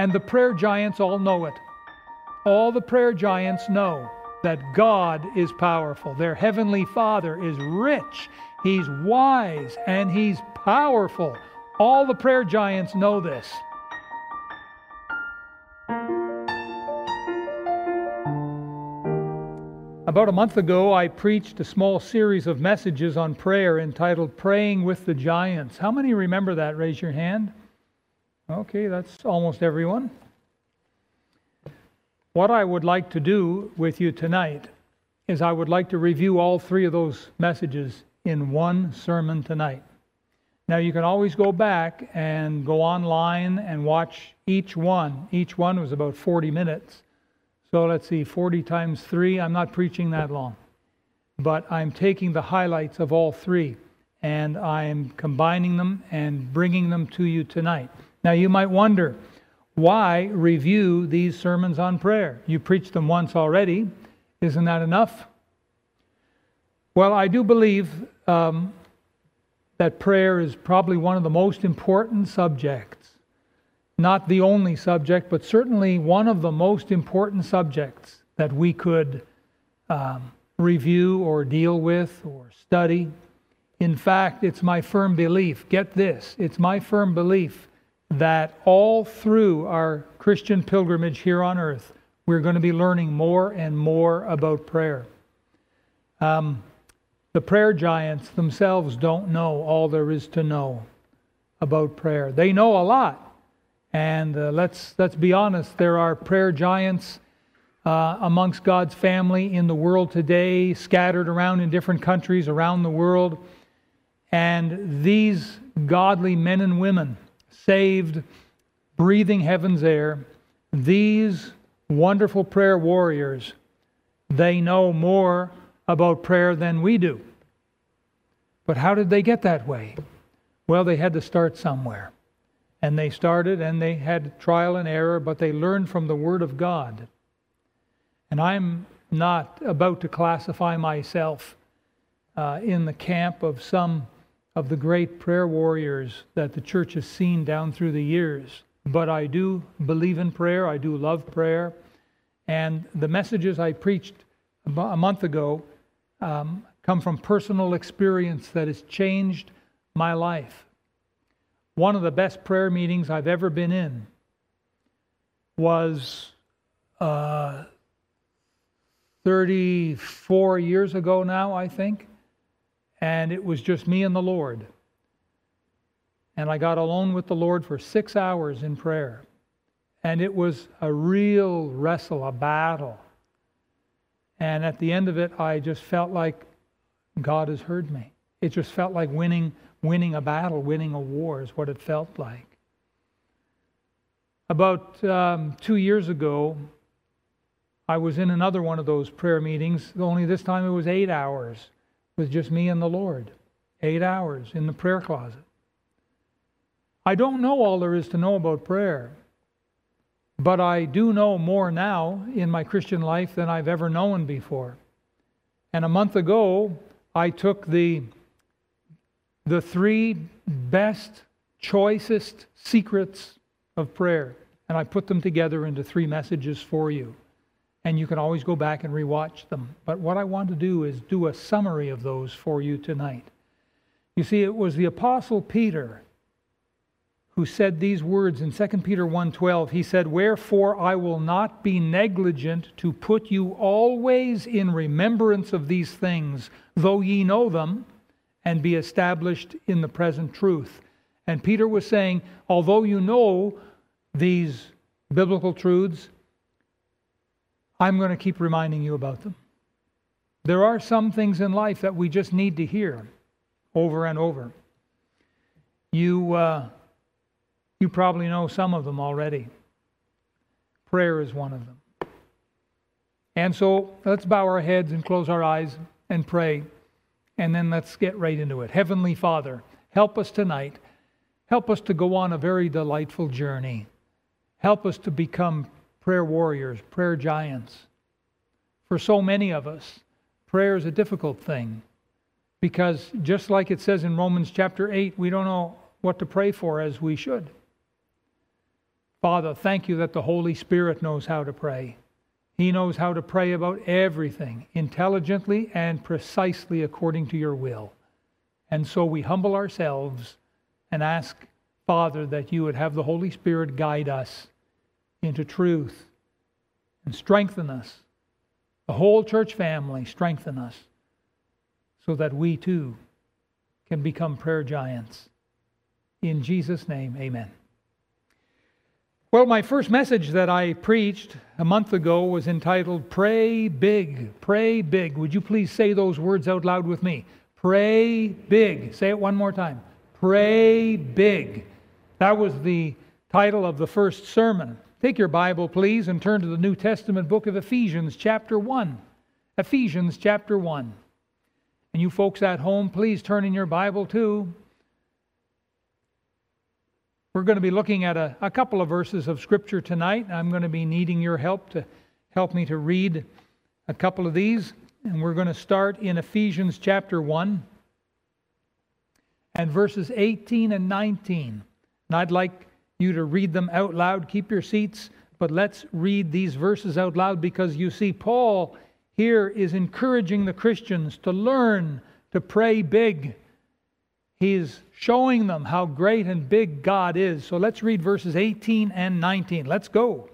And the prayer giants all know it. All the prayer giants know that God is powerful. Their heavenly Father is rich, He's wise, and He's powerful. All the prayer giants know this. About a month ago, I preached a small series of messages on prayer entitled Praying with the Giants. How many remember that? Raise your hand. Okay, that's almost everyone. What I would like to do with you tonight is I would like to review all three of those messages in one sermon tonight. Now, you can always go back and go online and watch each one. Each one was about 40 minutes. So let's see, 40 times 3, I'm not preaching that long. But I'm taking the highlights of all three and I'm combining them and bringing them to you tonight. Now, you might wonder, why review these sermons on prayer? You preached them once already. Isn't that enough? Well, I do believe um, that prayer is probably one of the most important subjects not the only subject, but certainly one of the most important subjects that we could um, review or deal with or study. In fact, it's my firm belief, get this, it's my firm belief that all through our Christian pilgrimage here on earth, we're going to be learning more and more about prayer. Um, the prayer giants themselves don't know all there is to know about prayer. They know a lot, and uh, let's, let's be honest, there are prayer giants uh, amongst God's family in the world today, scattered around in different countries around the world. And these godly men and women, saved, breathing heaven's air, these wonderful prayer warriors, they know more about prayer than we do. But how did they get that way? Well, they had to start somewhere. And they started and they had trial and error, but they learned from the Word of God. And I'm not about to classify myself uh, in the camp of some of the great prayer warriors that the church has seen down through the years. But I do believe in prayer, I do love prayer. And the messages I preached a month ago um, come from personal experience that has changed my life one of the best prayer meetings I've ever been in was uh, 34 years ago now, I think. And it was just me and the Lord. And I got alone with the Lord for six hours in prayer. And it was a real wrestle, a battle. And at the end of it, I just felt like God has heard me. It just felt like winning winning a battle, winning a war is what it felt like. About um, two years ago, I was in another one of those prayer meetings, only this time it was eight hours with just me and the Lord. Eight hours in the prayer closet. I don't know all there is to know about prayer, but I do know more now in my Christian life than I've ever known before. And a month ago, I took the the three best, choicest secrets of prayer. And I put them together into three messages for you. And you can always go back and rewatch them. But what I want to do is do a summary of those for you tonight. You see, it was the Apostle Peter who said these words in 2 Peter 1:12 he said wherefore I will not be negligent to put you always in remembrance of these things though ye know them and be established in the present truth. And Peter was saying, although you know these biblical truths, I'm going to keep reminding you about them. There are some things in life that we just need to hear over and over. You, uh, you probably know some of them already. Prayer is one of them. And so let's bow our heads and close our eyes and pray and then let's get right into it. Heavenly Father, help us tonight. Help us to go on a very delightful journey. Help us to become prayer warriors, prayer giants. For so many of us, prayer is a difficult thing because just like it says in Romans chapter 8, we don't know what to pray for as we should. Father, thank you that the Holy Spirit knows how to pray. He knows how to pray about everything intelligently and precisely according to your will. And so we humble ourselves and ask, Father, that you would have the Holy Spirit guide us into truth and strengthen us. The whole church family, strengthen us so that we too can become prayer giants. In Jesus' name, amen. Well, my first message that I preached a month ago was entitled Pray Big. Pray Big. Would you please say those words out loud with me? Pray big. Say it one more time. Pray big. That was the title of the first sermon. Take your Bible, please, and turn to the New Testament book of Ephesians, chapter 1. Ephesians, chapter 1. And you folks at home, please turn in your Bible too. We're going to be looking at a, a couple of verses of Scripture tonight. I'm going to be needing your help to help me to read a couple of these. And we're going to start in Ephesians chapter 1 and verses 18 and 19. And I'd like you to read them out loud. Keep your seats, but let's read these verses out loud because you see, Paul here is encouraging the Christians to learn to pray big. He's showing them how great and big God is. So let's read verses 18 and 19. Let's go.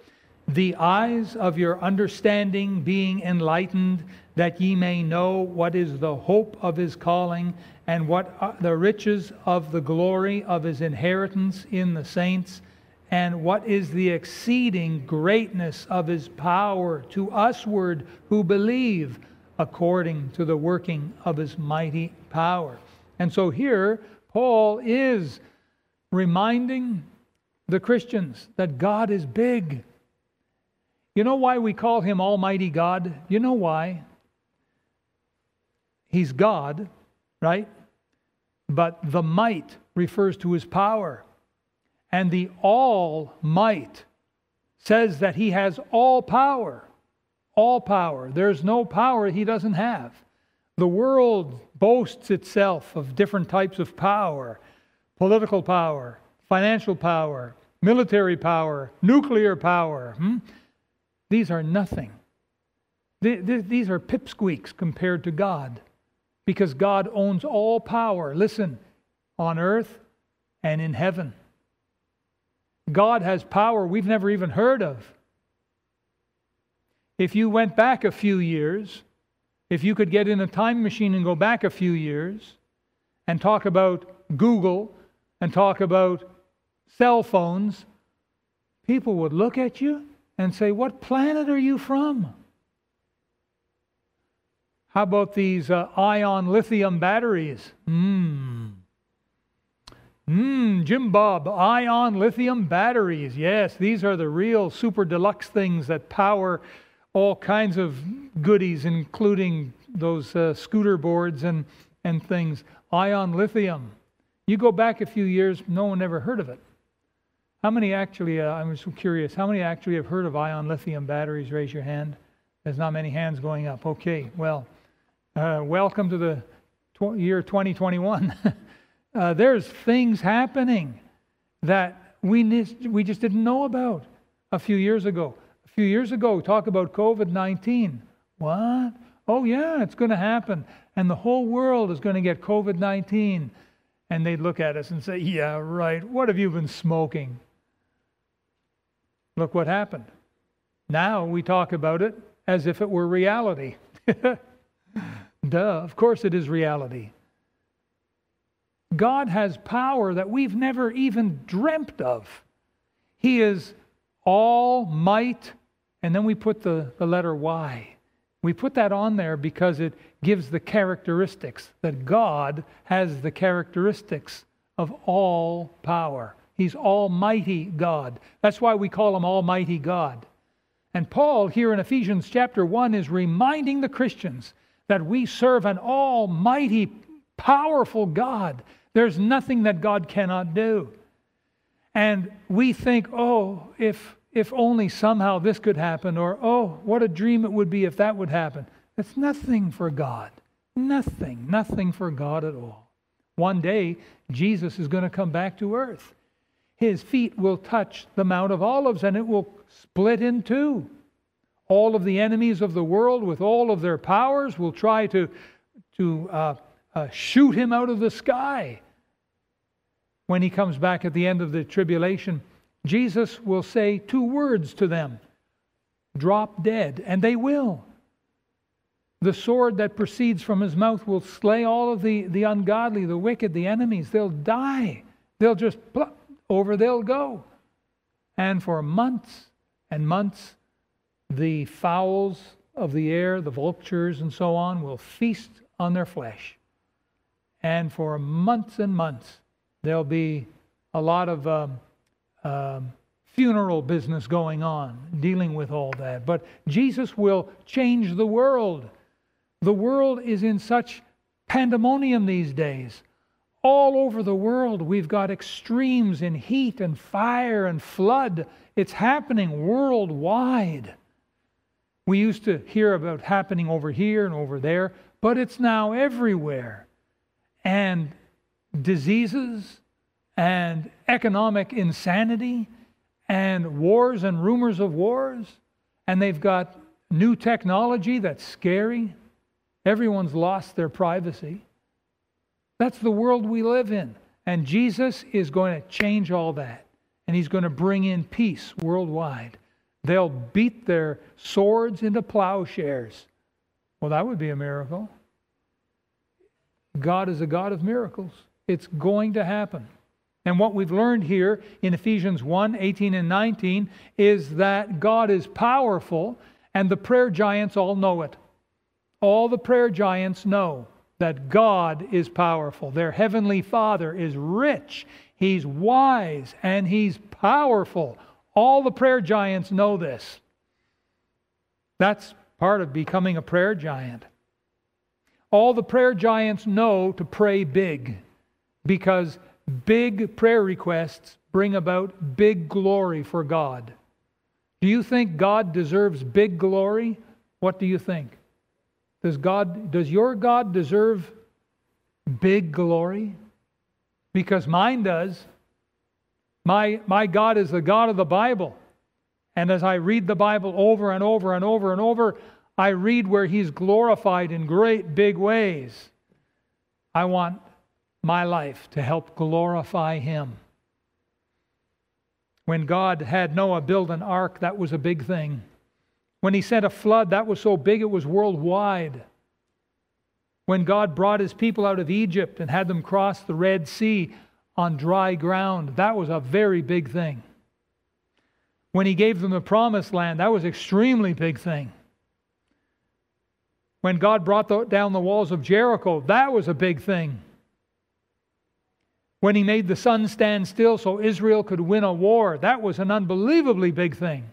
The eyes of your understanding being enlightened, that ye may know what is the hope of his calling, and what the riches of the glory of his inheritance in the saints, and what is the exceeding greatness of his power to usward who believe, according to the working of his mighty power. And so here, Paul is reminding the Christians that God is big. You know why we call him Almighty God? You know why? He's God, right? But the might refers to his power. And the all might says that he has all power. All power. There's no power he doesn't have. The world boasts itself of different types of power political power, financial power, military power, nuclear power. Hmm? These are nothing. These are pipsqueaks compared to God because God owns all power. Listen, on earth and in heaven. God has power we've never even heard of. If you went back a few years, if you could get in a time machine and go back a few years and talk about Google and talk about cell phones, people would look at you and say, What planet are you from? How about these uh, ion lithium batteries? Mmm. Mmm, Jim Bob, ion lithium batteries. Yes, these are the real super deluxe things that power all kinds of goodies, including those uh, scooter boards and, and things. Ion lithium. You go back a few years, no one ever heard of it. How many actually, uh, I'm just curious, how many actually have heard of ion lithium batteries? Raise your hand. There's not many hands going up. Okay, well, uh, welcome to the tw- year 2021. uh, there's things happening that we, we just didn't know about a few years ago A few years ago talk about COVID 19. What? Oh, yeah, it's going to happen. And the whole world is going to get COVID 19. And they'd look at us and say, Yeah, right. What have you been smoking? Look what happened. Now we talk about it as if it were reality. Duh, of course it is reality. God has power that we've never even dreamt of. He is all might and then we put the, the letter Y. We put that on there because it gives the characteristics that God has the characteristics of all power. He's Almighty God. That's why we call him Almighty God. And Paul, here in Ephesians chapter 1, is reminding the Christians that we serve an almighty, powerful God. There's nothing that God cannot do. And we think, oh, if if only somehow this could happen, or oh, what a dream it would be if that would happen. It's nothing for God. Nothing, nothing for God at all. One day, Jesus is going to come back to earth. His feet will touch the Mount of Olives and it will split in two. All of the enemies of the world, with all of their powers, will try to, to uh, uh, shoot him out of the sky. When he comes back at the end of the tribulation, Jesus will say two words to them drop dead, and they will. The sword that proceeds from his mouth will slay all of the, the ungodly, the wicked, the enemies. They'll die. They'll just pluck, over they'll go. And for months and months, the fowls of the air, the vultures and so on, will feast on their flesh. And for months and months, there'll be a lot of um, um, funeral business going on, dealing with all that. But Jesus will change the world. The world is in such pandemonium these days. All over the world, we've got extremes in heat and fire and flood. It's happening worldwide. We used to hear about happening over here and over there, but it's now everywhere. And diseases and economic insanity and wars and rumors of wars. And they've got new technology that's scary. Everyone's lost their privacy. That's the world we live in. And Jesus is going to change all that. And he's going to bring in peace worldwide. They'll beat their swords into plowshares. Well, that would be a miracle. God is a God of miracles. It's going to happen. And what we've learned here in Ephesians 1 18 and 19 is that God is powerful, and the prayer giants all know it. All the prayer giants know that God is powerful. Their heavenly Father is rich, He's wise, and He's powerful. All the prayer giants know this. That's part of becoming a prayer giant. All the prayer giants know to pray big because big prayer requests bring about big glory for God. Do you think God deserves big glory? What do you think? Does God does your God deserve big glory? Because mine does. My my God is the God of the Bible. And as I read the Bible over and over and over and over, I read where he's glorified in great big ways. I want my life to help glorify Him. When God had Noah build an ark, that was a big thing. When He sent a flood, that was so big it was worldwide. When God brought His people out of Egypt and had them cross the Red Sea on dry ground, that was a very big thing. When He gave them the promised land, that was an extremely big thing. When God brought the, down the walls of Jericho, that was a big thing when he made the sun stand still so Israel could win a war. That was an unbelievably big thing.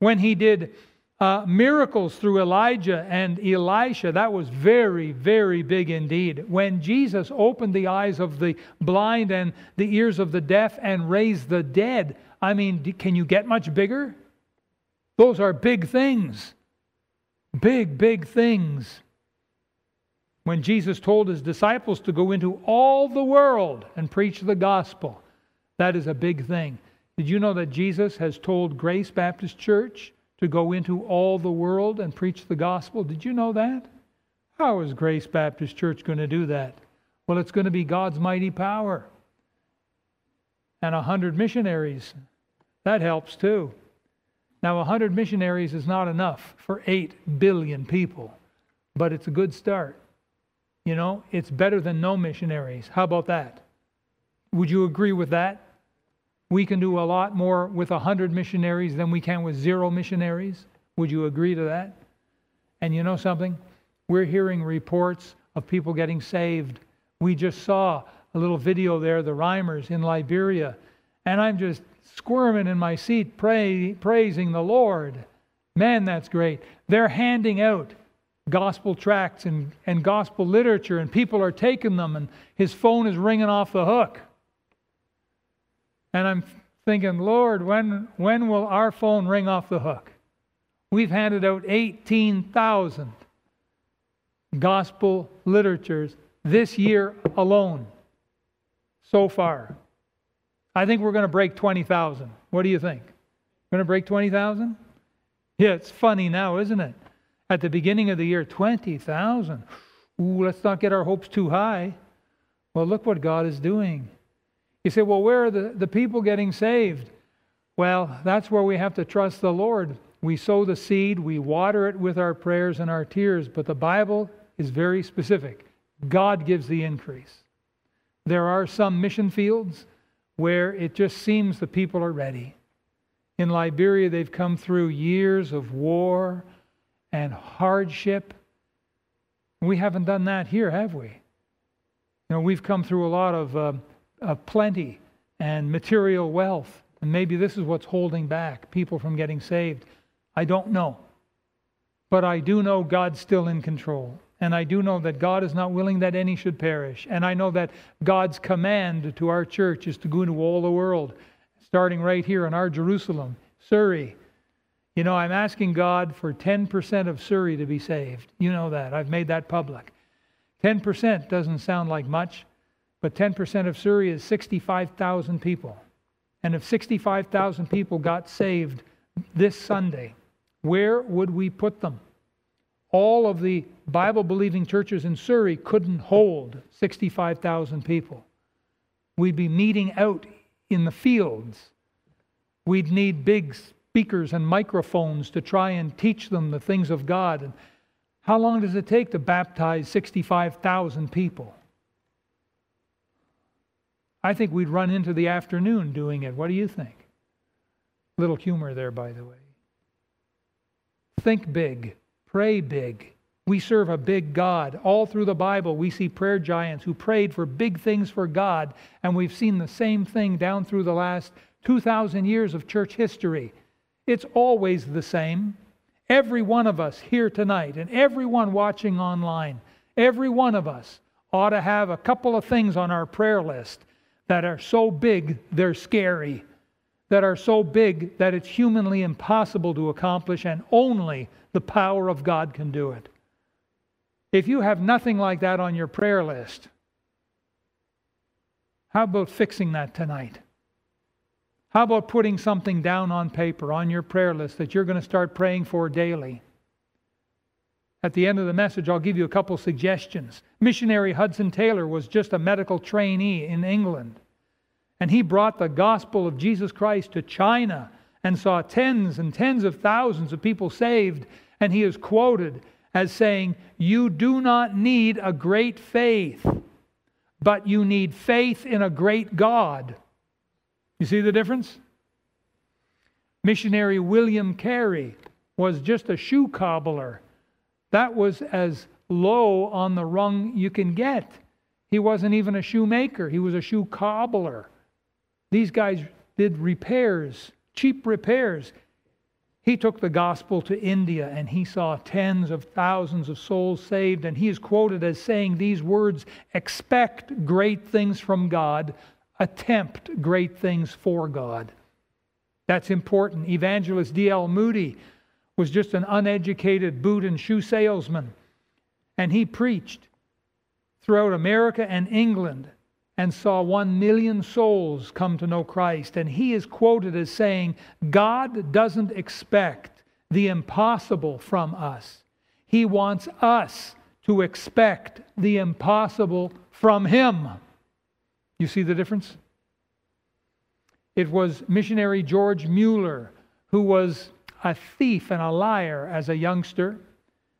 When he did uh, miracles through Elijah and Elisha, that was very, very big indeed. When Jesus opened the eyes of the blind and the ears of the deaf and raised the dead, I mean, can you get much bigger? Those are big things. Big, big things when Jesus told his disciples to go into all the world and preach the gospel. That is a big thing. Did you know that Jesus has told Grace Baptist Church to go into all the world and preach the gospel? Did you know that? How is Grace Baptist Church going to do that? Well, it's going to be God's mighty power. And a hundred missionaries. That helps too. Now, a hundred missionaries is not enough for eight billion people, but it's a good start. You know, it's better than no missionaries. How about that? Would you agree with that? We can do a lot more with 100 missionaries than we can with zero missionaries. Would you agree to that? And you know something? We're hearing reports of people getting saved. We just saw a little video there, the Rhymers in Liberia, and I'm just squirming in my seat, pray, praising the Lord. Man, that's great. They're handing out gospel tracts and, and gospel literature, and people are taking them, and his phone is ringing off the hook. And I'm thinking, Lord, when, when will our phone ring off the hook? We've handed out 18,000 gospel literatures this year alone, so far. I think we're going to break 20,000. What do you think? Going to break 20,000? Yeah, it's funny now, isn't it? At the beginning of the year, 20,000. Ooh, let's not get our hopes too high. Well, look what God is doing. You say, well, where are the, the people getting saved? Well, that's where we have to trust the Lord. We sow the seed, we water it with our prayers and our tears, but the Bible is very specific. God gives the increase. There are some mission fields where it just seems the people are ready. In Liberia, they've come through years of war and hardship. We haven't done that here, have we? You know, we've come through a lot of, uh, of plenty and material wealth, and maybe this is what's holding back people from getting saved. I don't know. But I do know God's still in control. And I do know that God is not willing that any should perish. And I know that God's command to our church is to go into all the world, starting right here in our Jerusalem, Surrey. You know, I'm asking God for 10% of Surrey to be saved. You know that. I've made that public. 10% doesn't sound like much, but 10% of Surrey is 65,000 people. And if 65,000 people got saved this Sunday, where would we put them? All of the Bible believing churches in Surrey couldn't hold 65,000 people. We'd be meeting out in the fields. We'd need big speakers and microphones to try and teach them the things of God. And how long does it take to baptize 65,000 people? I think we'd run into the afternoon doing it. What do you think? Little humor there, by the way. Think big, pray big. We serve a big God. All through the Bible, we see prayer giants who prayed for big things for God, and we've seen the same thing down through the last 2,000 years of church history. It's always the same. Every one of us here tonight, and everyone watching online, every one of us ought to have a couple of things on our prayer list that are so big they're scary that are so big that it's humanly impossible to accomplish, and only the power of God can do it. If you have nothing like that on your prayer list, how about fixing that tonight? How about putting something down on paper on your prayer list that you're going to start praying for daily? At the end of the message, I'll give you a couple suggestions. Missionary Hudson Taylor was just a medical trainee in England. And he brought the gospel of Jesus Christ to China and saw tens and tens of thousands of people saved. And he is quoted as saying, You do not need a great faith, but you need faith in a great God. You see the difference? Missionary William Carey was just a shoe cobbler. That was as low on the rung you can get. He wasn't even a shoemaker, he was a shoe cobbler. These guys did repairs, cheap repairs. He took the gospel to India and he saw tens of thousands of souls saved. And he is quoted as saying these words expect great things from God, attempt great things for God. That's important. Evangelist D.L. Moody was just an uneducated boot and shoe salesman. And he preached throughout America and England and saw one million souls come to know Christ. And he is quoted as saying, God doesn't expect the impossible from us, He wants us to expect the impossible from Him. You see the difference? It was missionary George Mueller who was a thief and a liar as a youngster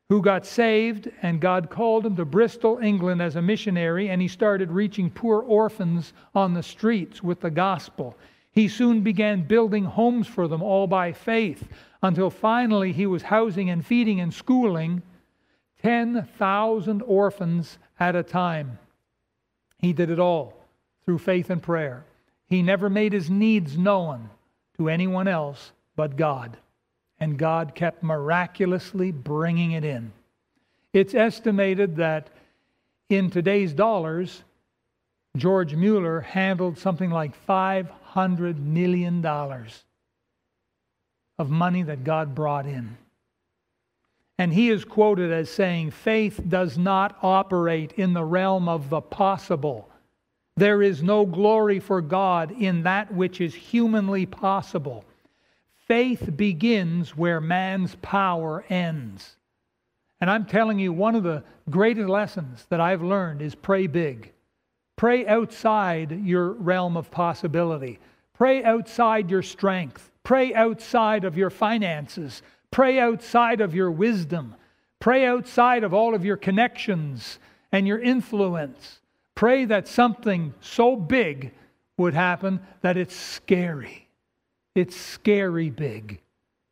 who got saved, and God called him to Bristol, England as a missionary, and he started reaching poor orphans on the streets with the gospel. He soon began building homes for them all by faith until finally he was housing and feeding and schooling 10,000 orphans at a time. He did it all through faith and prayer. He never made his needs known to anyone else but God and God kept miraculously bringing it in. It's estimated that in today's dollars, George Mueller handled something like $500 million of money that God brought in. And he is quoted as saying, faith does not operate in the realm of the possible. There is no glory for God in that which is humanly possible. Faith begins where man's power ends. And I'm telling you, one of the greatest lessons that I've learned is pray big. Pray outside your realm of possibility. Pray outside your strength. Pray outside of your finances. Pray outside of your wisdom. Pray outside of all of your connections and your influence. Pray that something so big would happen that it's scary. It's scary big.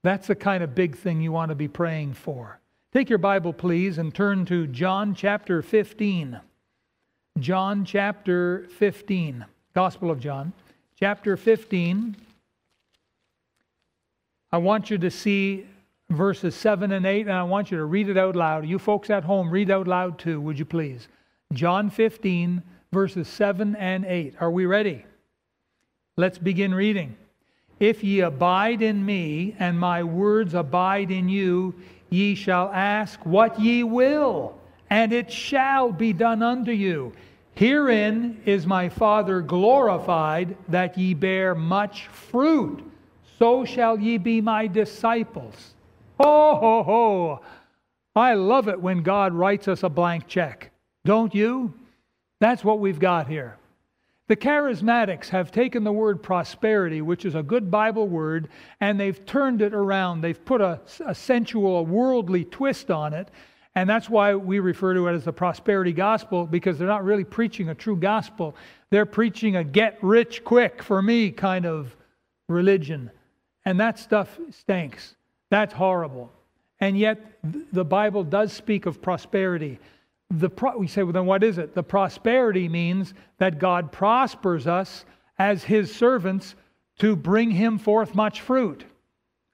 That's the kind of big thing you want to be praying for. Take your Bible, please, and turn to John chapter 15. John chapter 15. Gospel of John, chapter 15. I want you to see verses 7 and 8, and I want you to read it out loud. You folks at home, read out loud too, would you please? John 15, verses 7 and 8. Are we ready? Let's begin reading. If ye abide in me, and my words abide in you, ye shall ask what ye will, and it shall be done unto you. Herein is my Father glorified, that ye bear much fruit. So shall ye be my disciples. Ho, ho, ho. I love it when God writes us a blank check. Don't you? That's what we've got here. The charismatics have taken the word prosperity, which is a good Bible word, and they've turned it around. They've put a, a sensual, a worldly twist on it. And that's why we refer to it as the prosperity gospel, because they're not really preaching a true gospel. They're preaching a get rich quick for me kind of religion. And that stuff stinks. That's horrible. And yet, the Bible does speak of prosperity the pro- we say, well, then what is it? The prosperity means that God prospers us as his servants to bring him forth much fruit.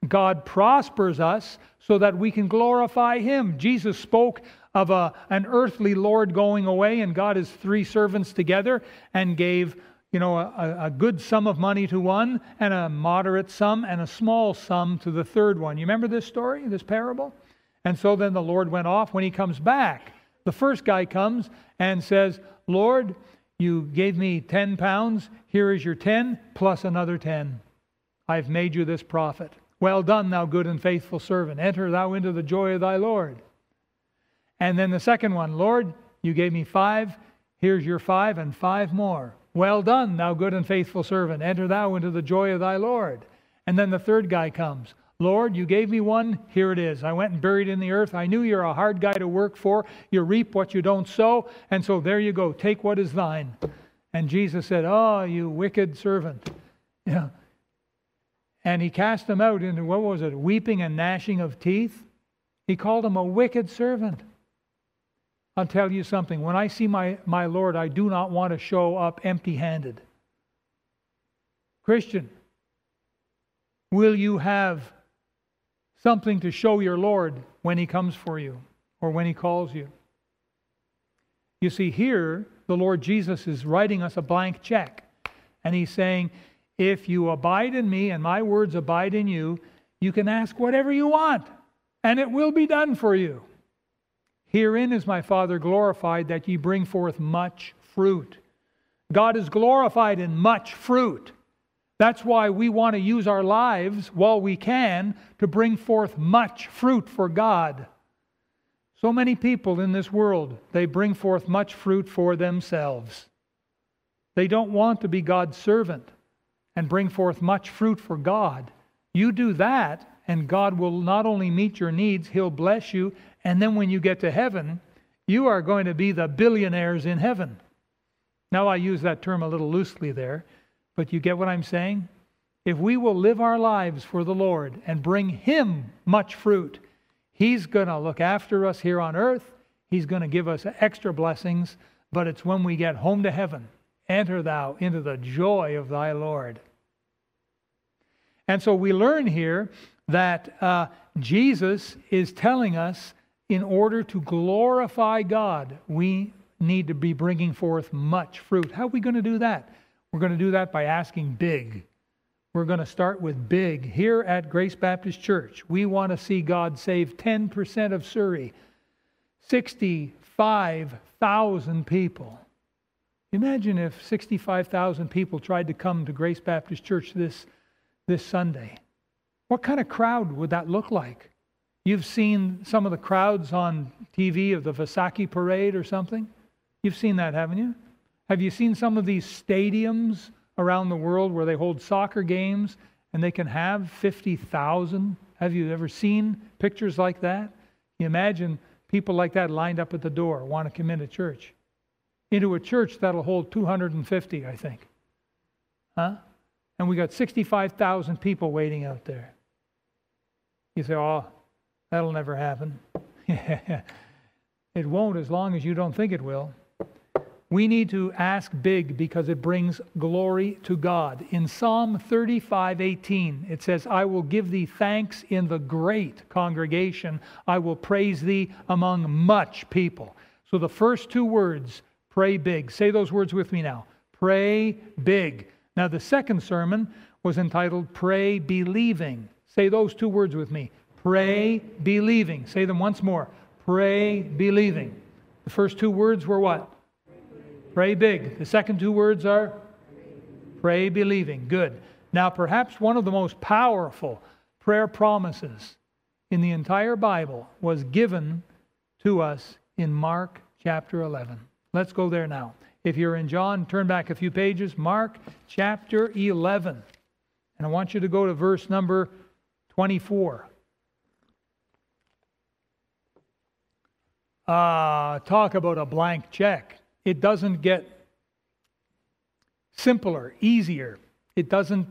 God prospers us so that we can glorify him. Jesus spoke of a, an earthly Lord going away, and God is three servants together and gave you know, a, a good sum of money to one, and a moderate sum, and a small sum to the third one. You remember this story, this parable? And so then the Lord went off. When he comes back, the first guy comes and says, Lord, you gave me 10 pounds. Here is your 10 plus another 10. I've made you this profit. Well done, thou good and faithful servant. Enter thou into the joy of thy Lord. And then the second one, Lord, you gave me five. Here's your five and five more. Well done, thou good and faithful servant. Enter thou into the joy of thy Lord. And then the third guy comes. Lord, you gave me one, here it is. I went and buried in the earth. I knew you're a hard guy to work for. You reap what you don't sow, and so there you go. Take what is thine. And Jesus said, Oh, you wicked servant. Yeah. And he cast him out into what was it? Weeping and gnashing of teeth. He called him a wicked servant. I'll tell you something. When I see my, my Lord, I do not want to show up empty handed. Christian, will you have something to show your Lord when he comes for you or when he calls you. You see, here, the Lord Jesus is writing us a blank check. And he's saying, If you abide in me and my words abide in you, you can ask whatever you want, and it will be done for you. Herein is my Father glorified that ye bring forth much fruit. God is glorified in much fruit. That's why we want to use our lives while we can to bring forth much fruit for God. So many people in this world, they bring forth much fruit for themselves. They don't want to be God's servant and bring forth much fruit for God. You do that, and God will not only meet your needs, He'll bless you, and then when you get to heaven, you are going to be the billionaires in heaven. Now, I use that term a little loosely there but you get what I'm saying? If we will live our lives for the Lord and bring Him much fruit, He's going to look after us here on earth. He's going to give us extra blessings, but it's when we get home to heaven. Enter thou into the joy of thy Lord. And so we learn here that uh, Jesus is telling us in order to glorify God, we need to be bringing forth much fruit. How are we going to do that? We're going to do that by asking big. We're going to start with big. Here at Grace Baptist Church, we want to see God save 10% of Surrey, 65,000 people. Imagine if 65,000 people tried to come to Grace Baptist Church this, this Sunday. What kind of crowd would that look like? You've seen some of the crowds on TV of the Vaisakhi parade or something? You've seen that, haven't you? Have you seen some of these stadiums around the world where they hold soccer games and they can have 50,000? Have you ever seen pictures like that? You imagine people like that lined up at the door, want to come into church. Into a church that'll hold 250, I think. Huh? And we got 65,000 people waiting out there. You say, oh, that'll never happen. it won't as long as you don't think it will. We need to ask big because it brings glory to God. In Psalm 35 18, it says, I will give thee thanks in the great congregation. I will praise thee among much people. So the first two words, pray big. Say those words with me now. Pray big. Now, the second sermon was entitled Pray Believing. Say those two words with me. Pray believing. Say them once more. Pray believing. The first two words were what? Pray big. The second two words are pray believing. Good. Now, perhaps one of the most powerful prayer promises in the entire Bible was given to us in Mark chapter 11. Let's go there now. If you're in John, turn back a few pages. Mark chapter 11. And I want you to go to verse number 24. Uh, talk about a blank check it doesn't get simpler, easier. It doesn't,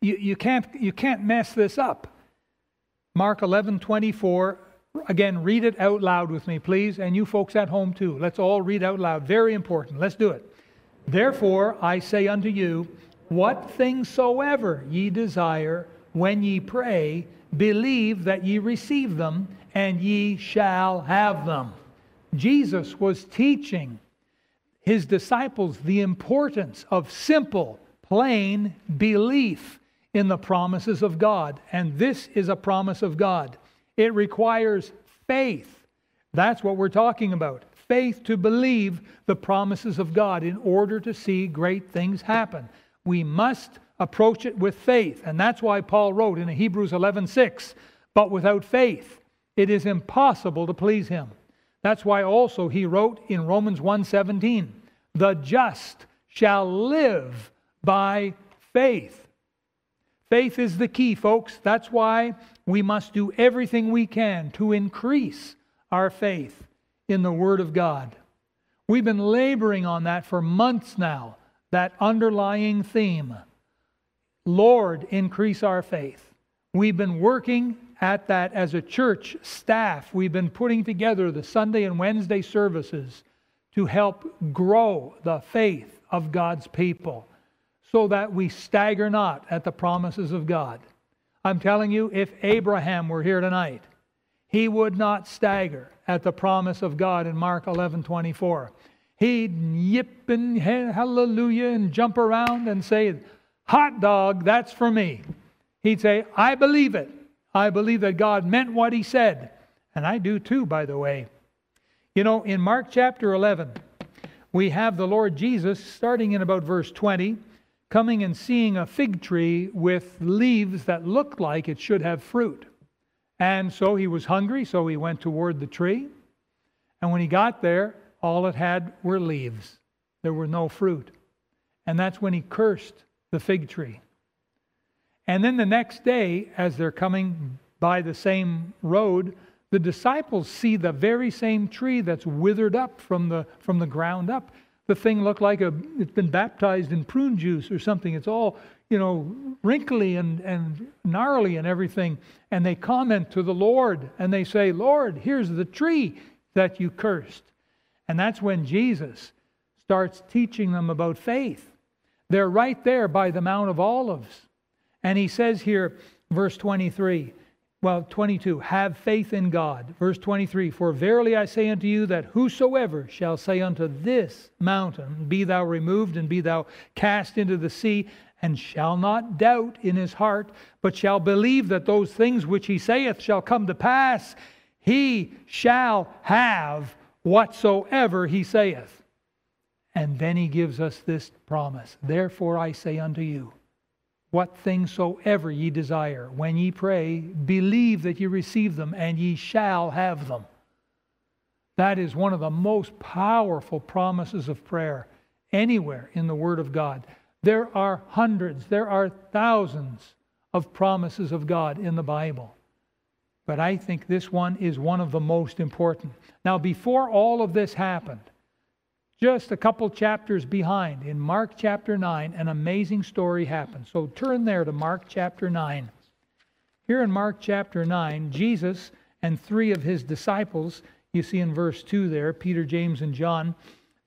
you, you, can't, you can't mess this up. Mark 11 24. Again, read it out loud with me, please, and you folks at home too. Let's all read out loud. Very important. Let's do it. Therefore, I say unto you, what things soever ye desire when ye pray, believe that ye receive them, and ye shall have them. Jesus was teaching his disciples the importance of simple, plain belief in the promises of God. And this is a promise of God. It requires faith. That's what we're talking about. Faith to believe the promises of God in order to see great things happen. We must approach it with faith. And that's why Paul wrote in Hebrews 11:6, "But without faith it is impossible to please him." That's why also he wrote in Romans 1:17, "The just shall live by faith." Faith is the key, folks. That's why we must do everything we can to increase our faith in the Word of God. We've been laboring on that for months now, that underlying theme. Lord, increase our faith. We've been working at that as a church staff. We've been putting together the Sunday and Wednesday services to help grow the faith of God's people so that we stagger not at the promises of God. I'm telling you, if Abraham were here tonight, he would not stagger at the promise of God in Mark 11 24. He'd yip and hallelujah and jump around and say, Hot dog, that's for me. He'd say, I believe it. I believe that God meant what he said. And I do too, by the way. You know, in Mark chapter 11, we have the Lord Jesus, starting in about verse 20, coming and seeing a fig tree with leaves that looked like it should have fruit. And so he was hungry, so he went toward the tree. And when he got there, all it had were leaves. There were no fruit. And that's when he cursed the fig tree. And then the next day, as they're coming by the same road, the disciples see the very same tree that's withered up from the, from the ground up. The thing looked like a, it's been baptized in prune juice or something. It's all, you know, wrinkly and, and gnarly and everything. And they comment to the Lord and they say, Lord, here's the tree that you cursed. And that's when Jesus starts teaching them about faith. They're right there by the Mount of Olives. And he says here, verse 23, well, 22, have faith in God. Verse 23, for verily I say unto you that whosoever shall say unto this mountain, Be thou removed and be thou cast into the sea, and shall not doubt in his heart, but shall believe that those things which he saith shall come to pass, he shall have whatsoever he saith. And then he gives us this promise Therefore I say unto you, what things soever ye desire, when ye pray, believe that ye receive them, and ye shall have them. That is one of the most powerful promises of prayer anywhere in the Word of God. There are hundreds, there are thousands of promises of God in the Bible. But I think this one is one of the most important. Now, before all of this happened, just a couple chapters behind, in Mark chapter 9, an amazing story happened. So turn there to Mark chapter 9. Here in Mark chapter 9, Jesus and three of his disciples, you see in verse 2 there, Peter, James, and John,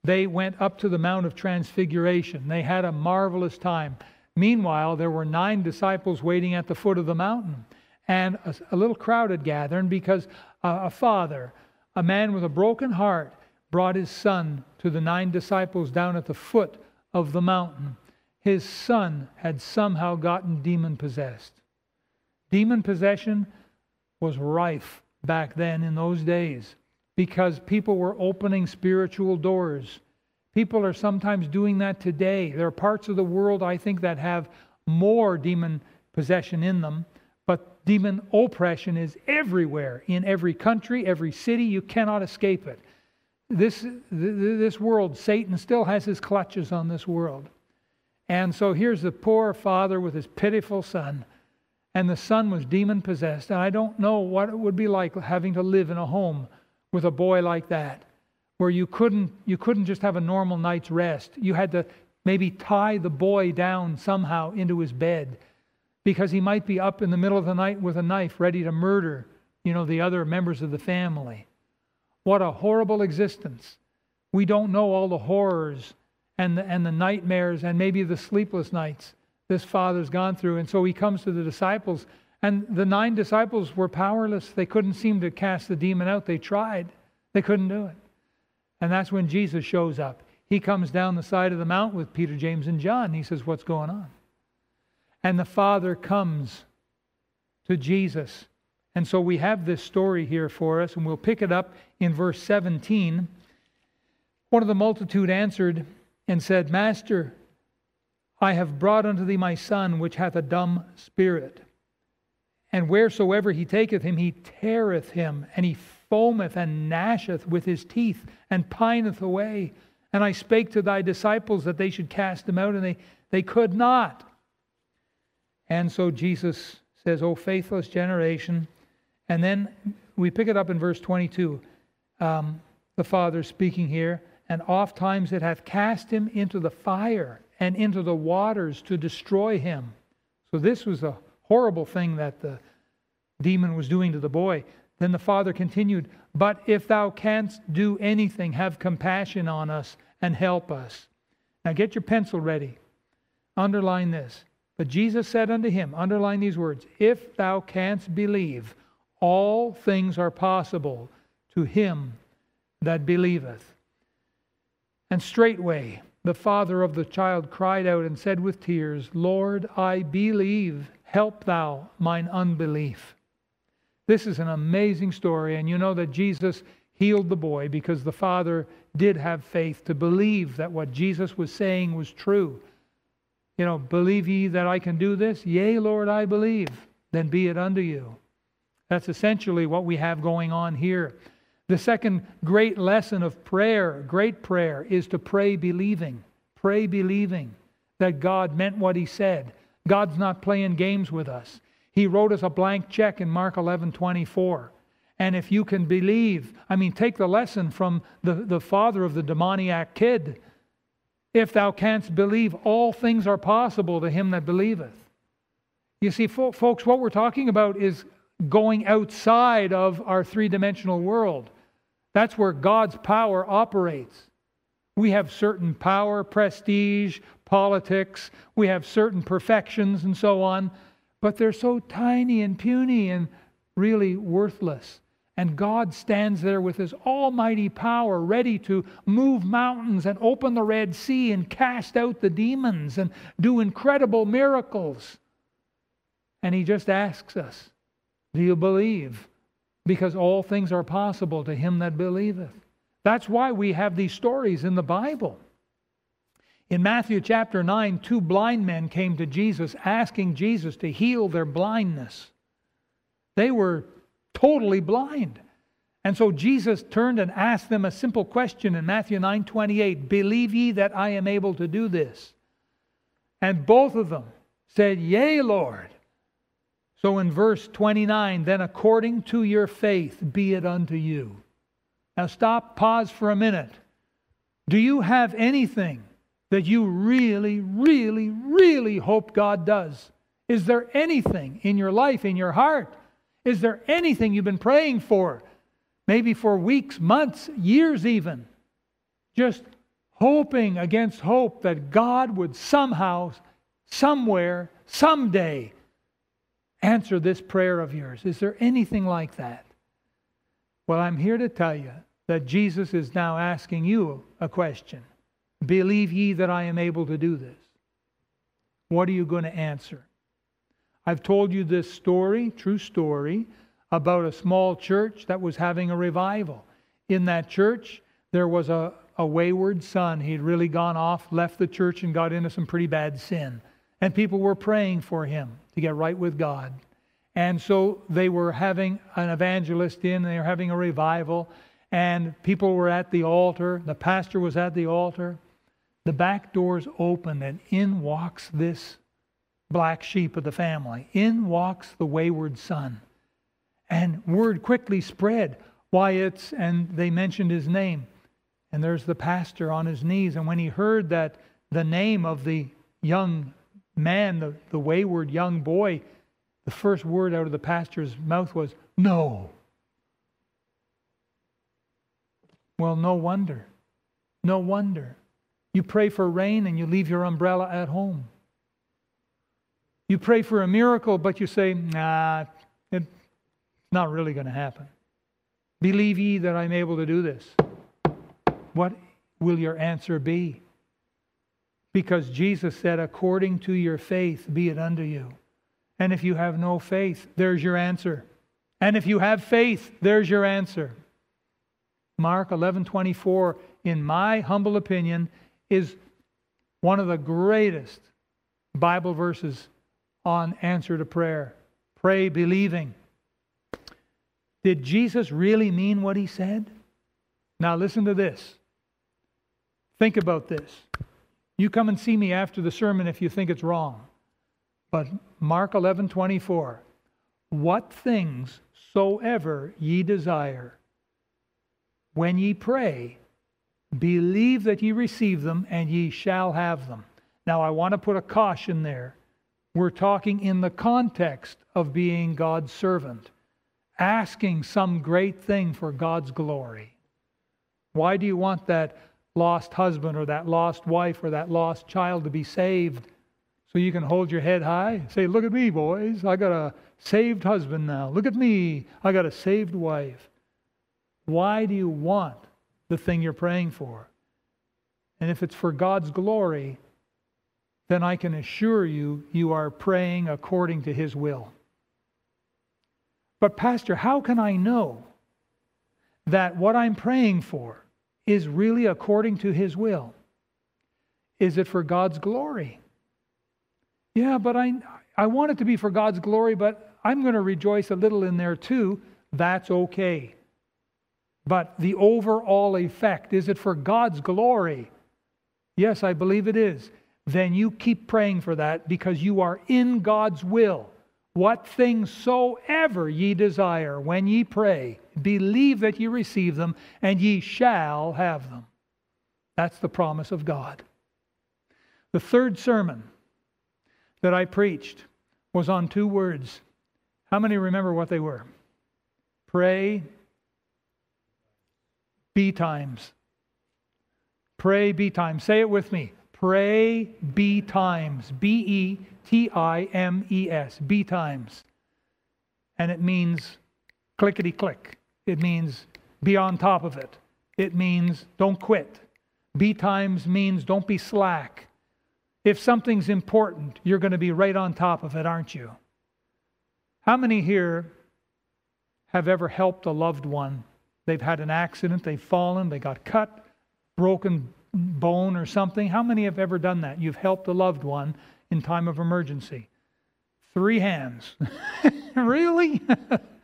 they went up to the Mount of Transfiguration. They had a marvelous time. Meanwhile, there were nine disciples waiting at the foot of the mountain. And a, a little crowd had gathered because a, a father, a man with a broken heart, brought his son to the nine disciples down at the foot of the mountain. His son had somehow gotten demon possessed. Demon possession was rife back then in those days because people were opening spiritual doors. People are sometimes doing that today. There are parts of the world, I think, that have more demon possession in them, but demon oppression is everywhere, in every country, every city. You cannot escape it this, this world, Satan still has his clutches on this world. And so here's the poor father with his pitiful son. And the son was demon possessed. And I don't know what it would be like having to live in a home with a boy like that, where you couldn't, you couldn't just have a normal night's rest. You had to maybe tie the boy down somehow into his bed because he might be up in the middle of the night with a knife ready to murder, you know, the other members of the family. What a horrible existence. We don't know all the horrors and the, and the nightmares and maybe the sleepless nights this father's gone through. And so he comes to the disciples, and the nine disciples were powerless. They couldn't seem to cast the demon out. They tried, they couldn't do it. And that's when Jesus shows up. He comes down the side of the mount with Peter, James, and John. He says, What's going on? And the Father comes to Jesus and so we have this story here for us, and we'll pick it up in verse 17. One of the multitude answered and said, Master, I have brought unto thee my son, which hath a dumb spirit. And wheresoever he taketh him, he teareth him, and he foameth and gnasheth with his teeth, and pineth away. And I spake to thy disciples that they should cast him out, and they, they could not. And so Jesus says, O faithless generation, and then we pick it up in verse 22. Um, the Father speaking here, and oft times it hath cast him into the fire and into the waters to destroy him. So this was a horrible thing that the demon was doing to the boy. Then the Father continued, But if thou canst do anything, have compassion on us and help us. Now get your pencil ready. Underline this. But Jesus said unto him, underline these words, If thou canst believe, all things are possible to him that believeth. And straightway the father of the child cried out and said with tears, Lord, I believe, help thou mine unbelief. This is an amazing story, and you know that Jesus healed the boy because the father did have faith to believe that what Jesus was saying was true. You know, believe ye that I can do this? Yea, Lord, I believe. Then be it unto you. That's essentially what we have going on here. The second great lesson of prayer, great prayer, is to pray believing. Pray believing that God meant what He said. God's not playing games with us. He wrote us a blank check in Mark 11 24. And if you can believe, I mean, take the lesson from the, the father of the demoniac kid. If thou canst believe, all things are possible to him that believeth. You see, fo- folks, what we're talking about is going outside of our three dimensional world. That's where God's power operates. We have certain power, prestige, politics, we have certain perfections and so on, but they're so tiny and puny and really worthless. And God stands there with his almighty power, ready to move mountains and open the Red Sea and cast out the demons and do incredible miracles. And he just asks us do you believe? Because all things are possible to him that believeth. That's why we have these stories in the Bible. In Matthew chapter 9, two blind men came to Jesus asking Jesus to heal their blindness. They were totally blind. And so Jesus turned and asked them a simple question in Matthew 9 28 Believe ye that I am able to do this? And both of them said, Yea, Lord. So in verse 29, then according to your faith be it unto you. Now stop, pause for a minute. Do you have anything that you really, really, really hope God does? Is there anything in your life, in your heart? Is there anything you've been praying for maybe for weeks, months, years even, just hoping against hope that God would somehow, somewhere, someday answer this prayer of yours. Is there anything like that? Well, I'm here to tell you that Jesus is now asking you a question Believe ye that I am able to do this? What are you going to answer? I've told you this story, true story, about a small church that was having a revival. In that church, there was a, a wayward son. He'd really gone off, left the church, and got into some pretty bad sin. And people were praying for him to get right with God. And so they were having an evangelist in, they were having a revival, and people were at the altar. The pastor was at the altar. The back doors open, and in walks this black sheep of the family. In walks the wayward son. And word quickly spread why it's, and they mentioned his name. And there's the pastor on his knees. And when he heard that the name of the young man, the, the wayward young boy, the first word out of the pastor's mouth was, No. Well, no wonder. No wonder. You pray for rain and you leave your umbrella at home. You pray for a miracle, but you say, Nah, it's not really going to happen. Believe ye that I'm able to do this. What will your answer be? Because Jesus said, according to your faith, be it unto you. And if you have no faith, there's your answer. And if you have faith, there's your answer. Mark 11:24 in my humble opinion is one of the greatest Bible verses on answer to prayer. Pray believing. Did Jesus really mean what he said? Now, listen to this. Think about this. You come and see me after the sermon if you think it's wrong. But Mark 11 24, what things soever ye desire, when ye pray, believe that ye receive them, and ye shall have them. Now, I want to put a caution there. We're talking in the context of being God's servant asking some great thing for God's glory. Why do you want that lost husband or that lost wife or that lost child to be saved? So you can hold your head high? Say, Look at me, boys. I got a saved husband now. Look at me. I got a saved wife. Why do you want the thing you're praying for? And if it's for God's glory, then I can assure you, you are praying according to His will. But, Pastor, how can I know that what I'm praying for is really according to His will? Is it for God's glory? Yeah, but I, I want it to be for God's glory, but I'm going to rejoice a little in there too. That's okay. But the overall effect, is it for God's glory? Yes, I believe it is. Then you keep praying for that because you are in God's will. What things soever ye desire when ye pray, believe that ye receive them, and ye shall have them. That's the promise of God. The third sermon that I preached was on two words. How many remember what they were? Pray, be times. Pray, be times. Say it with me. Pray, be times. B E T I M E S, be times. And it means clickety click. It means be on top of it. It means don't quit. Be times means don't be slack. If something's important, you're going to be right on top of it, aren't you? How many here have ever helped a loved one? They've had an accident, they've fallen, they got cut, broken bone or something. How many have ever done that? You've helped a loved one in time of emergency. Three hands. really?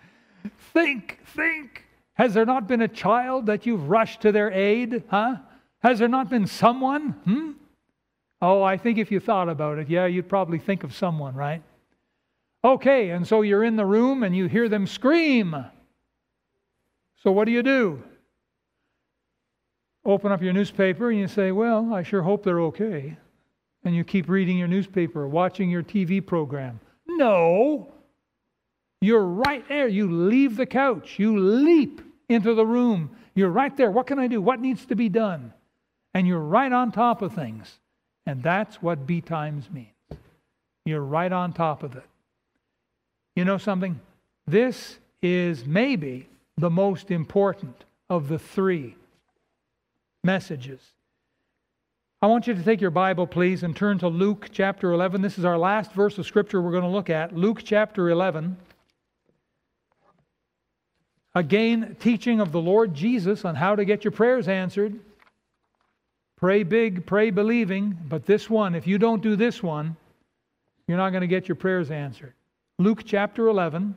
think, think. Has there not been a child that you've rushed to their aid? Huh? Has there not been someone? Hmm? Oh, I think if you thought about it, yeah, you'd probably think of someone, right? Okay, and so you're in the room and you hear them scream. So what do you do? Open up your newspaper and you say, Well, I sure hope they're okay. And you keep reading your newspaper, watching your TV program. No. You're right there. You leave the couch. You leap into the room. You're right there. What can I do? What needs to be done? And you're right on top of things. And that's what be times means. You're right on top of it. You know something? This is maybe the most important of the three messages. I want you to take your Bible, please, and turn to Luke chapter 11. This is our last verse of Scripture we're going to look at. Luke chapter 11. Again, teaching of the Lord Jesus on how to get your prayers answered. Pray big, pray believing, but this one, if you don't do this one, you're not going to get your prayers answered. Luke chapter 11,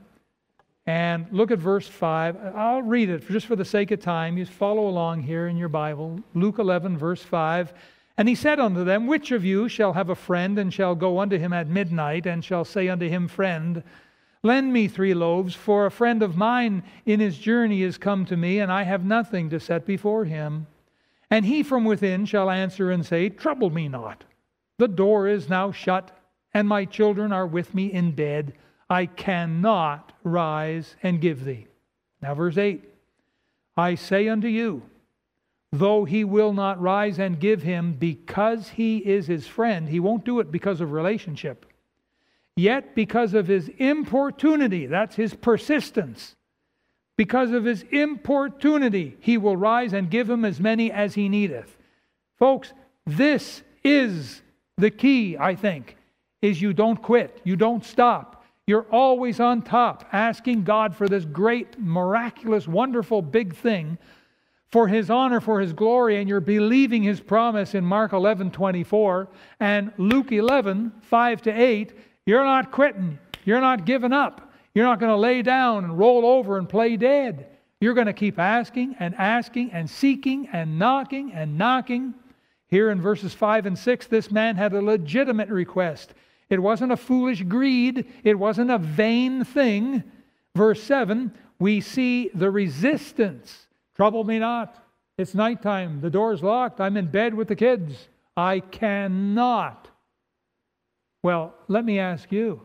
and look at verse 5. I'll read it just for the sake of time. You follow along here in your Bible. Luke 11, verse 5. And he said unto them, Which of you shall have a friend, and shall go unto him at midnight, and shall say unto him, Friend, lend me three loaves, for a friend of mine in his journey is come to me, and I have nothing to set before him. And he from within shall answer and say, Trouble me not. The door is now shut, and my children are with me in bed. I cannot rise and give thee. Now, verse 8 I say unto you, though he will not rise and give him because he is his friend, he won't do it because of relationship. Yet, because of his importunity, that's his persistence, because of his importunity, he will rise and give him as many as he needeth. Folks, this is the key, I think, is you don't quit, you don't stop. You're always on top, asking God for this great, miraculous, wonderful, big thing for his honor, for his glory, and you're believing his promise in Mark 11 24 and Luke 11 5 to 8. You're not quitting. You're not giving up. You're not going to lay down and roll over and play dead. You're going to keep asking and asking and seeking and knocking and knocking. Here in verses 5 and 6, this man had a legitimate request. It wasn't a foolish greed, it wasn't a vain thing. Verse 7, we see the resistance. Trouble me not. It's nighttime. The door's locked. I'm in bed with the kids. I cannot. Well, let me ask you.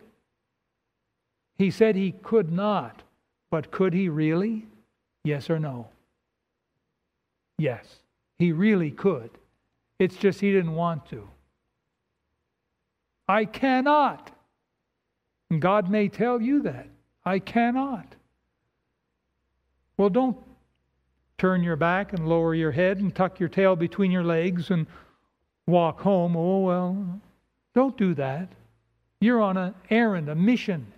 He said he could not, but could he really? Yes or no? Yes, he really could. It's just he didn't want to. I cannot. And God may tell you that. I cannot. Well, don't turn your back and lower your head and tuck your tail between your legs and walk home. Oh, well, don't do that. You're on an errand, a mission.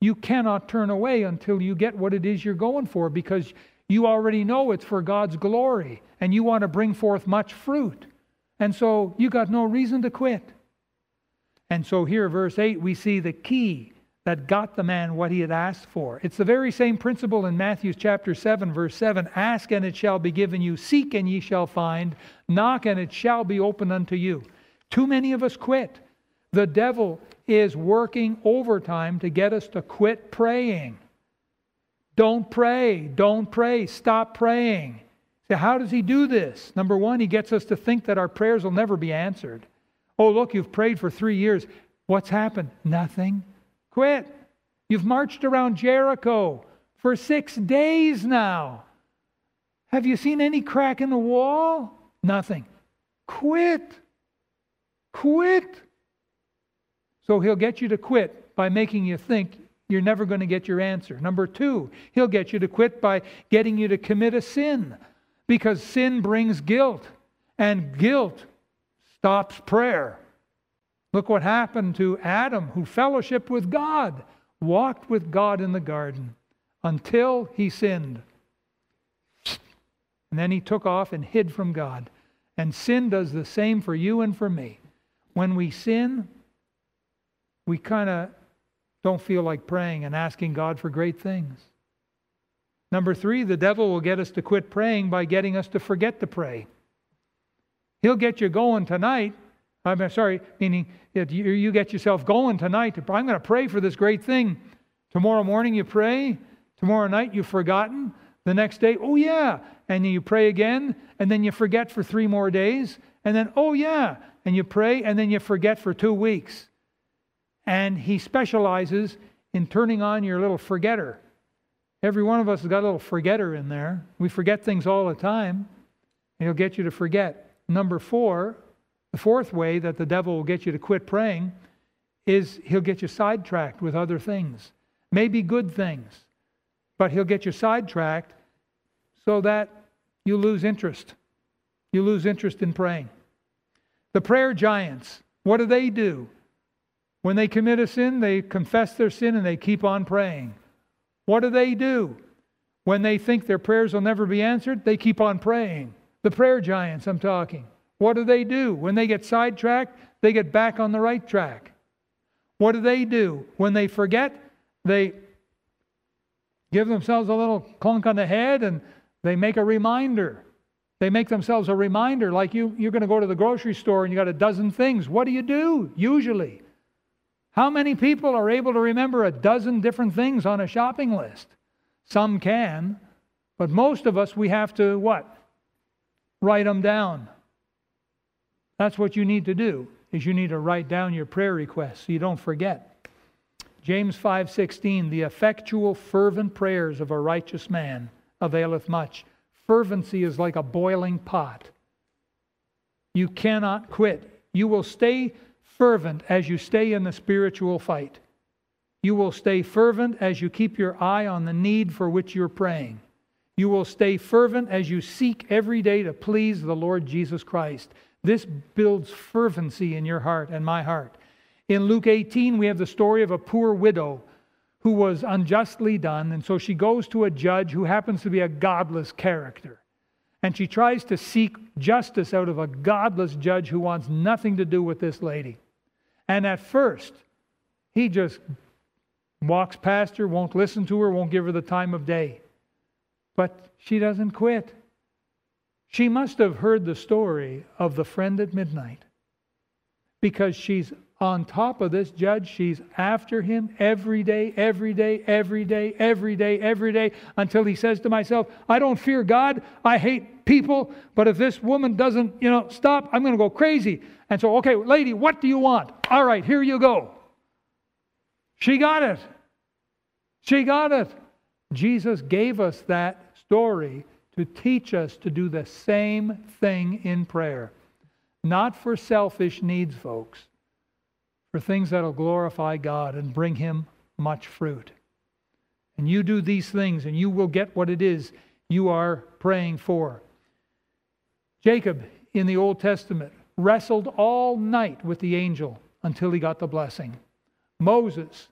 You cannot turn away until you get what it is you're going for because you already know it's for God's glory and you want to bring forth much fruit. And so you got no reason to quit. And so here, verse 8, we see the key that got the man what he had asked for. It's the very same principle in Matthew chapter 7, verse 7 Ask and it shall be given you, seek and ye shall find, knock and it shall be opened unto you. Too many of us quit. The devil is working overtime to get us to quit praying. Don't pray. Don't pray. Stop praying. So, how does he do this? Number one, he gets us to think that our prayers will never be answered. Oh, look, you've prayed for three years. What's happened? Nothing. Quit. You've marched around Jericho for six days now. Have you seen any crack in the wall? Nothing. Quit. Quit. So he'll get you to quit by making you think you're never going to get your answer. Number two, he'll get you to quit by getting you to commit a sin because sin brings guilt, and guilt stops prayer. Look what happened to Adam, who fellowshiped with God, walked with God in the garden until he sinned. And then he took off and hid from God. And sin does the same for you and for me. When we sin, we kind of don't feel like praying and asking God for great things. Number three, the devil will get us to quit praying by getting us to forget to pray. He'll get you going tonight. I'm sorry, meaning that you get yourself going tonight. I'm going to pray for this great thing. Tomorrow morning you pray. Tomorrow night you've forgotten. The next day, oh yeah. And then you pray again. And then you forget for three more days. And then, oh yeah. And you pray. And then you forget for two weeks. And he specializes in turning on your little forgetter. Every one of us has got a little forgetter in there. We forget things all the time. And he'll get you to forget. Number four, the fourth way that the devil will get you to quit praying is he'll get you sidetracked with other things. Maybe good things, but he'll get you sidetracked so that you lose interest. You lose interest in praying. The prayer giants, what do they do? When they commit a sin, they confess their sin and they keep on praying. What do they do? When they think their prayers will never be answered, they keep on praying. The prayer giants, I'm talking. What do they do? When they get sidetracked, they get back on the right track. What do they do? When they forget, they give themselves a little clunk on the head and they make a reminder. They make themselves a reminder like you, you're going to go to the grocery store and you got a dozen things. What do you do usually? How many people are able to remember a dozen different things on a shopping list? Some can, but most of us, we have to what? Write them down. That's what you need to do, is you need to write down your prayer requests so you don't forget. James 5:16, the effectual fervent prayers of a righteous man availeth much. Fervency is like a boiling pot. You cannot quit. You will stay fervent as you stay in the spiritual fight. You will stay fervent as you keep your eye on the need for which you're praying. You will stay fervent as you seek every day to please the Lord Jesus Christ. This builds fervency in your heart and my heart. In Luke 18, we have the story of a poor widow who was unjustly done, and so she goes to a judge who happens to be a godless character. And she tries to seek justice out of a godless judge who wants nothing to do with this lady. And at first, he just walks past her, won't listen to her, won't give her the time of day. But she doesn't quit. She must have heard the story of the friend at midnight because she's on top of this judge. She's after him every day, every day, every day, every day, every day, until he says to myself, I don't fear God. I hate people. But if this woman doesn't, you know, stop, I'm going to go crazy. And so, okay, lady, what do you want? All right, here you go. She got it. She got it. Jesus gave us that story to teach us to do the same thing in prayer. Not for selfish needs, folks, for things that'll glorify God and bring Him much fruit. And you do these things, and you will get what it is you are praying for. Jacob in the Old Testament wrestled all night with the angel until he got the blessing. Moses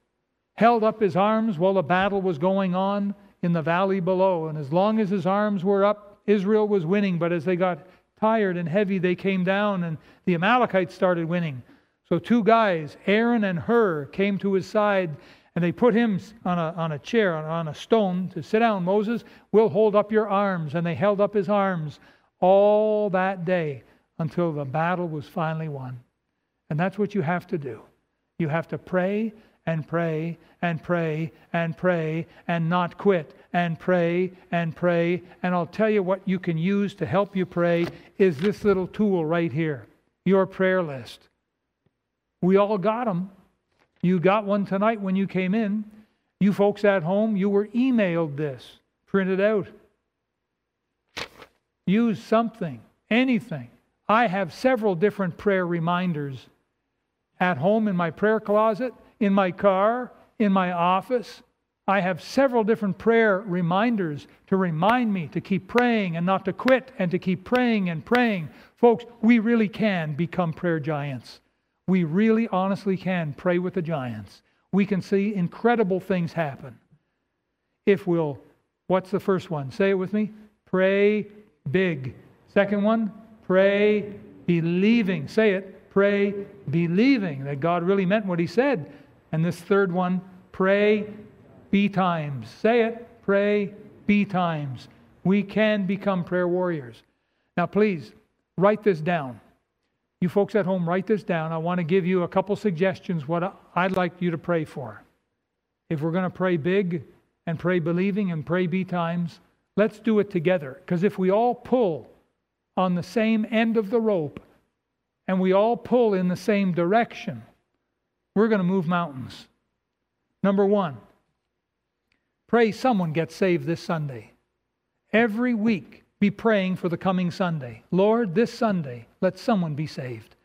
held up his arms while the battle was going on in the valley below. And as long as his arms were up, Israel was winning. But as they got tired and heavy, they came down, and the Amalekites started winning. So two guys, Aaron and Hur, came to his side, and they put him on a, on a chair, on on a stone, to sit down. Moses, we'll hold up your arms. And they held up his arms all that day until the battle was finally won. And that's what you have to do. You have to pray and pray and pray and pray and not quit and pray and pray. And I'll tell you what you can use to help you pray is this little tool right here your prayer list. We all got them. You got one tonight when you came in. You folks at home, you were emailed this, printed out. Use something, anything. I have several different prayer reminders at home in my prayer closet in my car, in my office. I have several different prayer reminders to remind me to keep praying and not to quit and to keep praying and praying. Folks, we really can become prayer giants. We really honestly can pray with the giants. We can see incredible things happen. If we'll, what's the first one? Say it with me. Pray big. Second one, pray believing. Say it, pray believing that God really meant what he said. And this third one, pray be times. Say it, pray be times. We can become prayer warriors. Now, please write this down. You folks at home, write this down. I want to give you a couple suggestions what I'd like you to pray for. If we're going to pray big and pray believing and pray be times, let's do it together. Because if we all pull on the same end of the rope and we all pull in the same direction, we're going to move mountains. Number one, pray someone gets saved this Sunday. Every week, be praying for the coming Sunday. Lord, this Sunday, let someone be saved.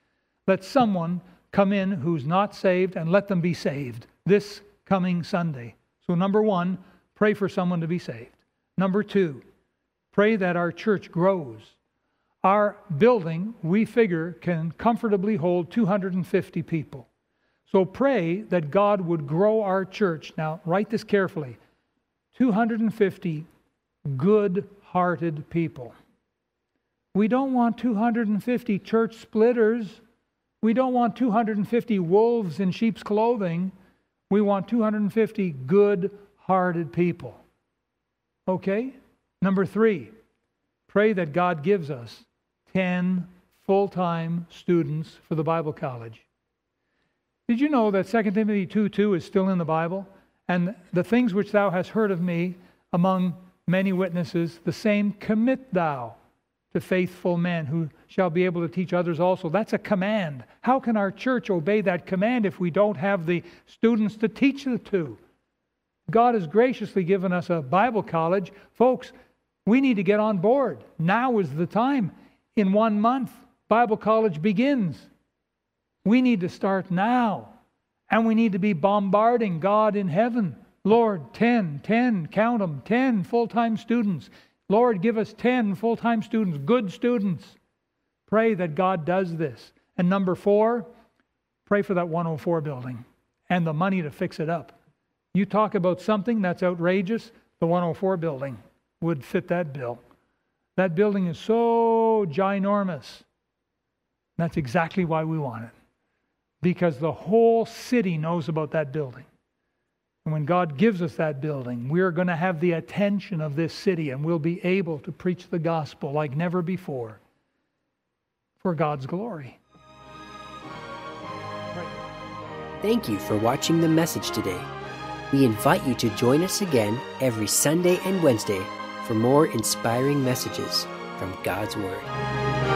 Let someone come in who's not saved and let them be saved this coming Sunday. So, number one, pray for someone to be saved. Number two, pray that our church grows. Our building, we figure, can comfortably hold 250 people. So pray that God would grow our church. Now, write this carefully 250 good hearted people. We don't want 250 church splitters. We don't want 250 wolves in sheep's clothing. We want 250 good hearted people. Okay? Number three, pray that God gives us 10 full time students for the Bible college. Did you know that 2 Timothy 2 2 is still in the Bible? And the things which thou hast heard of me among many witnesses, the same commit thou to faithful men who shall be able to teach others also. That's a command. How can our church obey that command if we don't have the students to teach it to? God has graciously given us a Bible college. Folks, we need to get on board. Now is the time. In one month, Bible college begins. We need to start now. And we need to be bombarding God in heaven. Lord, 10, 10, count them, 10 full time students. Lord, give us 10 full time students, good students. Pray that God does this. And number four, pray for that 104 building and the money to fix it up. You talk about something that's outrageous, the 104 building would fit that bill. That building is so ginormous. That's exactly why we want it. Because the whole city knows about that building. And when God gives us that building, we're going to have the attention of this city and we'll be able to preach the gospel like never before for God's glory. Thank you for watching the message today. We invite you to join us again every Sunday and Wednesday for more inspiring messages from God's Word.